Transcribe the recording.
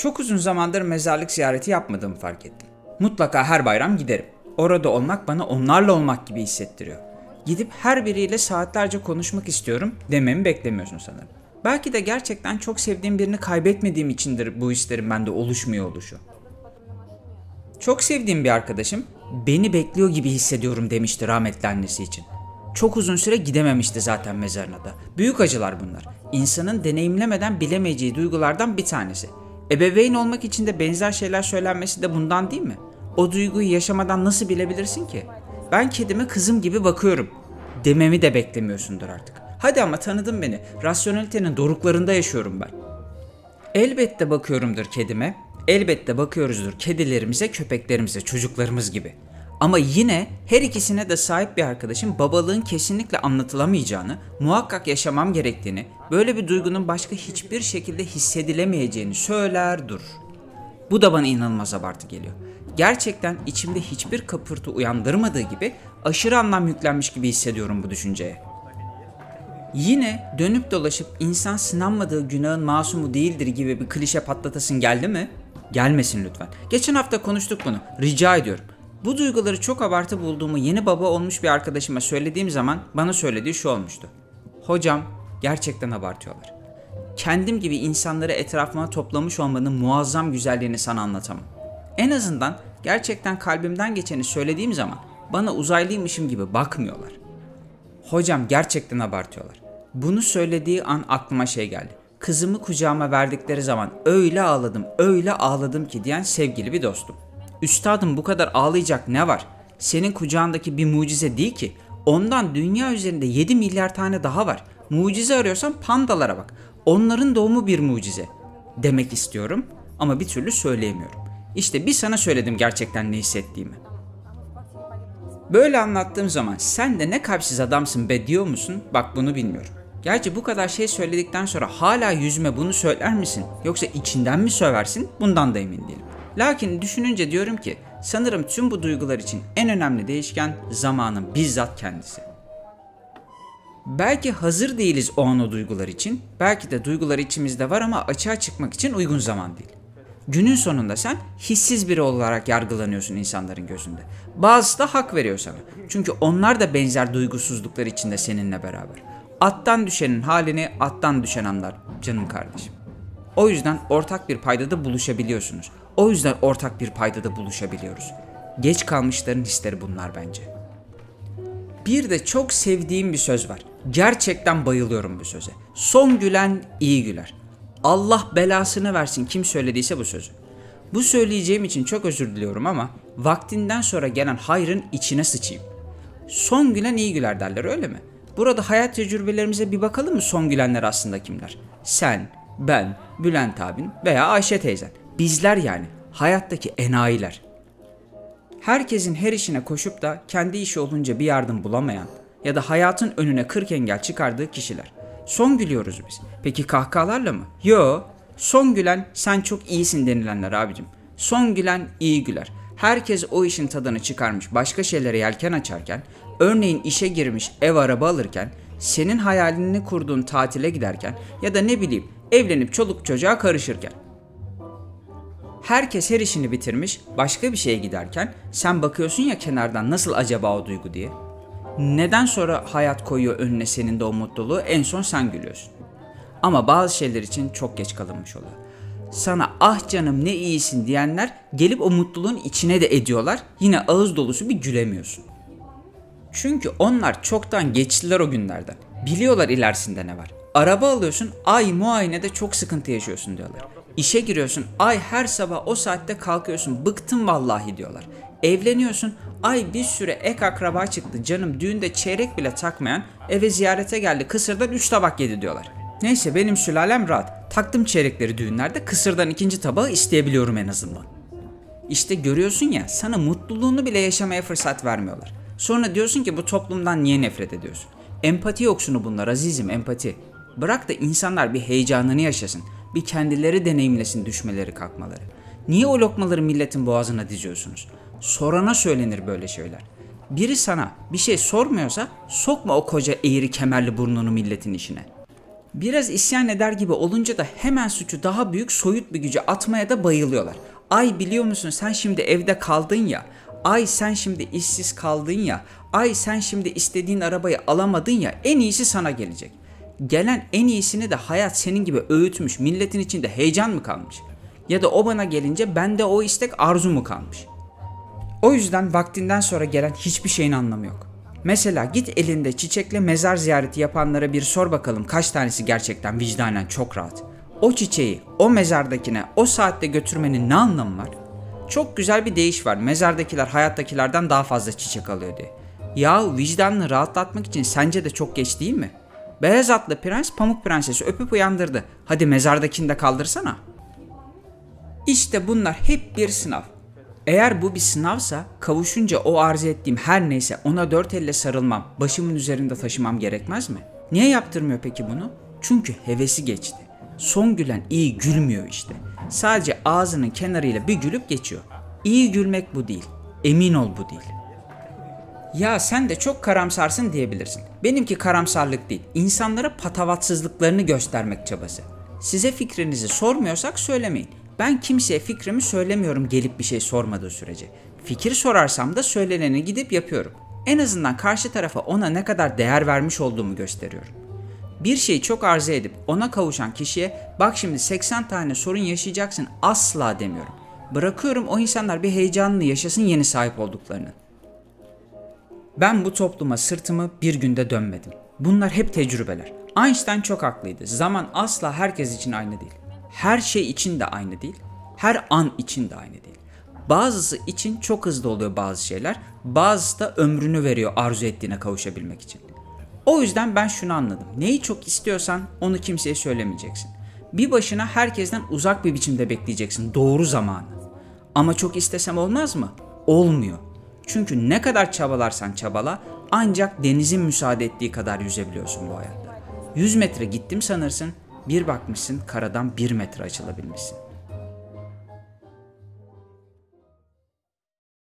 Çok uzun zamandır mezarlık ziyareti yapmadığımı fark ettim. Mutlaka her bayram giderim. Orada olmak bana onlarla olmak gibi hissettiriyor. Gidip her biriyle saatlerce konuşmak istiyorum dememi beklemiyorsun sanırım. Belki de gerçekten çok sevdiğim birini kaybetmediğim içindir bu hislerin bende oluşmuyor oluşu. Çok sevdiğim bir arkadaşım beni bekliyor gibi hissediyorum demişti rahmetli annesi için. Çok uzun süre gidememişti zaten mezarına da. Büyük acılar bunlar. İnsanın deneyimlemeden bilemeyeceği duygulardan bir tanesi. Ebeveyn olmak için de benzer şeyler söylenmesi de bundan değil mi? O duyguyu yaşamadan nasıl bilebilirsin ki? Ben kedime kızım gibi bakıyorum. Dememi de beklemiyorsundur artık. Hadi ama tanıdın beni. Rasyonelitenin doruklarında yaşıyorum ben. Elbette bakıyorumdur kedime. Elbette bakıyoruzdur kedilerimize, köpeklerimize, çocuklarımız gibi. Ama yine her ikisine de sahip bir arkadaşım babalığın kesinlikle anlatılamayacağını, muhakkak yaşamam gerektiğini, böyle bir duygunun başka hiçbir şekilde hissedilemeyeceğini söyler dur. Bu da bana inanılmaz abartı geliyor. Gerçekten içimde hiçbir kapırtı uyandırmadığı gibi aşırı anlam yüklenmiş gibi hissediyorum bu düşünceye. Yine dönüp dolaşıp insan sınanmadığı günahın masumu değildir gibi bir klişe patlatasın geldi mi? Gelmesin lütfen. Geçen hafta konuştuk bunu. Rica ediyorum. Bu duyguları çok abartı bulduğumu yeni baba olmuş bir arkadaşıma söylediğim zaman bana söylediği şu olmuştu. Hocam gerçekten abartıyorlar. Kendim gibi insanları etrafıma toplamış olmanın muazzam güzelliğini sana anlatamam. En azından gerçekten kalbimden geçeni söylediğim zaman bana uzaylıymışım gibi bakmıyorlar. Hocam gerçekten abartıyorlar. Bunu söylediği an aklıma şey geldi. Kızımı kucağıma verdikleri zaman öyle ağladım, öyle ağladım ki diyen sevgili bir dostum. Üstadım bu kadar ağlayacak ne var? Senin kucağındaki bir mucize değil ki. Ondan dünya üzerinde 7 milyar tane daha var. Mucize arıyorsan pandalara bak. Onların doğumu bir mucize. Demek istiyorum ama bir türlü söyleyemiyorum. İşte bir sana söyledim gerçekten ne hissettiğimi. Böyle anlattığım zaman sen de ne kalpsiz adamsın be diyor musun? Bak bunu bilmiyorum. Gerçi bu kadar şey söyledikten sonra hala yüzüme bunu söyler misin? Yoksa içinden mi söversin? Bundan da emin değilim. Lakin düşününce diyorum ki sanırım tüm bu duygular için en önemli değişken zamanın bizzat kendisi. Belki hazır değiliz o an o duygular için. Belki de duygular içimizde var ama açığa çıkmak için uygun zaman değil. Günün sonunda sen hissiz biri olarak yargılanıyorsun insanların gözünde. Bazısı da hak veriyor sana. Çünkü onlar da benzer duygusuzluklar içinde seninle beraber. Attan düşenin halini attan düşen anlar canım kardeşim. O yüzden ortak bir paydada buluşabiliyorsunuz. O yüzden ortak bir paydada buluşabiliyoruz. Geç kalmışların hisleri bunlar bence. Bir de çok sevdiğim bir söz var. Gerçekten bayılıyorum bu söze. Son gülen iyi güler. Allah belasını versin kim söylediyse bu sözü. Bu söyleyeceğim için çok özür diliyorum ama vaktinden sonra gelen hayrın içine sıçayım. Son gülen iyi güler derler öyle mi? Burada hayat tecrübelerimize bir bakalım mı son gülenler aslında kimler? Sen, ben, Bülent abin veya Ayşe teyzen. Bizler yani. Hayattaki enayiler. Herkesin her işine koşup da kendi işi olunca bir yardım bulamayan ya da hayatın önüne 40 engel çıkardığı kişiler. Son gülüyoruz biz. Peki kahkahalarla mı? Yo. Son gülen sen çok iyisin denilenler abicim. Son gülen iyi güler. Herkes o işin tadını çıkarmış başka şeylere yelken açarken, örneğin işe girmiş ev araba alırken, senin hayalini kurduğun tatile giderken ya da ne bileyim evlenip çoluk çocuğa karışırken. Herkes her işini bitirmiş, başka bir şeye giderken sen bakıyorsun ya kenardan nasıl acaba o duygu diye. Neden sonra hayat koyuyor önüne senin de o mutluluğu en son sen gülüyorsun. Ama bazı şeyler için çok geç kalınmış oluyor. Sana ah canım ne iyisin diyenler gelip o mutluluğun içine de ediyorlar. Yine ağız dolusu bir gülemiyorsun. Çünkü onlar çoktan geçtiler o günlerden. Biliyorlar ilerisinde ne var. Araba alıyorsun ay muayenede çok sıkıntı yaşıyorsun diyorlar. İşe giriyorsun ay her sabah o saatte kalkıyorsun bıktım vallahi diyorlar. Evleniyorsun ay bir süre ek akraba çıktı canım düğünde çeyrek bile takmayan eve ziyarete geldi kısırdan 3 tabak yedi diyorlar. Neyse benim sülalem rahat. Taktım çeyrekleri düğünlerde kısırdan ikinci tabağı isteyebiliyorum en azından. İşte görüyorsun ya sana mutluluğunu bile yaşamaya fırsat vermiyorlar. Sonra diyorsun ki bu toplumdan niye nefret ediyorsun? Empati yoksunu bunlar azizim empati. Bırak da insanlar bir heyecanını yaşasın. Bir kendileri deneyimlesin düşmeleri kalkmaları. Niye o lokmaları milletin boğazına diziyorsunuz? Sorana söylenir böyle şeyler. Biri sana bir şey sormuyorsa sokma o koca eğri kemerli burnunu milletin işine. Biraz isyan eder gibi olunca da hemen suçu daha büyük soyut bir güce atmaya da bayılıyorlar. Ay biliyor musun sen şimdi evde kaldın ya. Ay sen şimdi işsiz kaldın ya. Ay sen şimdi istediğin arabayı alamadın ya. En iyisi sana gelecek. Gelen en iyisini de hayat senin gibi öğütmüş. Milletin içinde heyecan mı kalmış? Ya da o bana gelince bende o istek arzu mu kalmış? O yüzden vaktinden sonra gelen hiçbir şeyin anlamı yok. Mesela git elinde çiçekle mezar ziyareti yapanlara bir sor bakalım kaç tanesi gerçekten vicdanen çok rahat. O çiçeği o mezardakine o saatte götürmenin ne anlamı var? Çok güzel bir deyiş var. Mezardakiler hayattakilerden daha fazla çiçek alıyor diye. Ya vicdanını rahatlatmak için sence de çok geç değil mi? Beyaz atlı prens pamuk prensesi öpüp uyandırdı. Hadi mezardakini de kaldırsana. İşte bunlar hep bir sınav. Eğer bu bir sınavsa kavuşunca o arzu ettiğim her neyse ona dört elle sarılmam, başımın üzerinde taşımam gerekmez mi? Niye yaptırmıyor peki bunu? Çünkü hevesi geçti. Son gülen iyi gülmüyor işte. Sadece ağzının kenarıyla bir gülüp geçiyor. İyi gülmek bu değil. Emin ol bu değil. Ya sen de çok karamsarsın diyebilirsin. Benimki karamsarlık değil. İnsanlara patavatsızlıklarını göstermek çabası. Size fikrinizi sormuyorsak söylemeyin. Ben kimseye fikrimi söylemiyorum gelip bir şey sormadığı sürece. Fikir sorarsam da söyleneni gidip yapıyorum. En azından karşı tarafa ona ne kadar değer vermiş olduğumu gösteriyorum. Bir şeyi çok arzu edip ona kavuşan kişiye bak şimdi 80 tane sorun yaşayacaksın asla demiyorum. Bırakıyorum o insanlar bir heyecanlı yaşasın yeni sahip olduklarını. Ben bu topluma sırtımı bir günde dönmedim. Bunlar hep tecrübeler. Einstein çok haklıydı. Zaman asla herkes için aynı değil. Her şey için de aynı değil. Her an için de aynı değil. Bazısı için çok hızlı oluyor bazı şeyler. Bazısı da ömrünü veriyor arzu ettiğine kavuşabilmek için. O yüzden ben şunu anladım. Neyi çok istiyorsan onu kimseye söylemeyeceksin. Bir başına herkesten uzak bir biçimde bekleyeceksin doğru zamanı. Ama çok istesem olmaz mı? Olmuyor. Çünkü ne kadar çabalarsan çabala ancak denizin müsaade ettiği kadar yüzebiliyorsun bu hayatta. 100 metre gittim sanırsın, bir bakmışsın karadan 1 metre açılabilmişsin.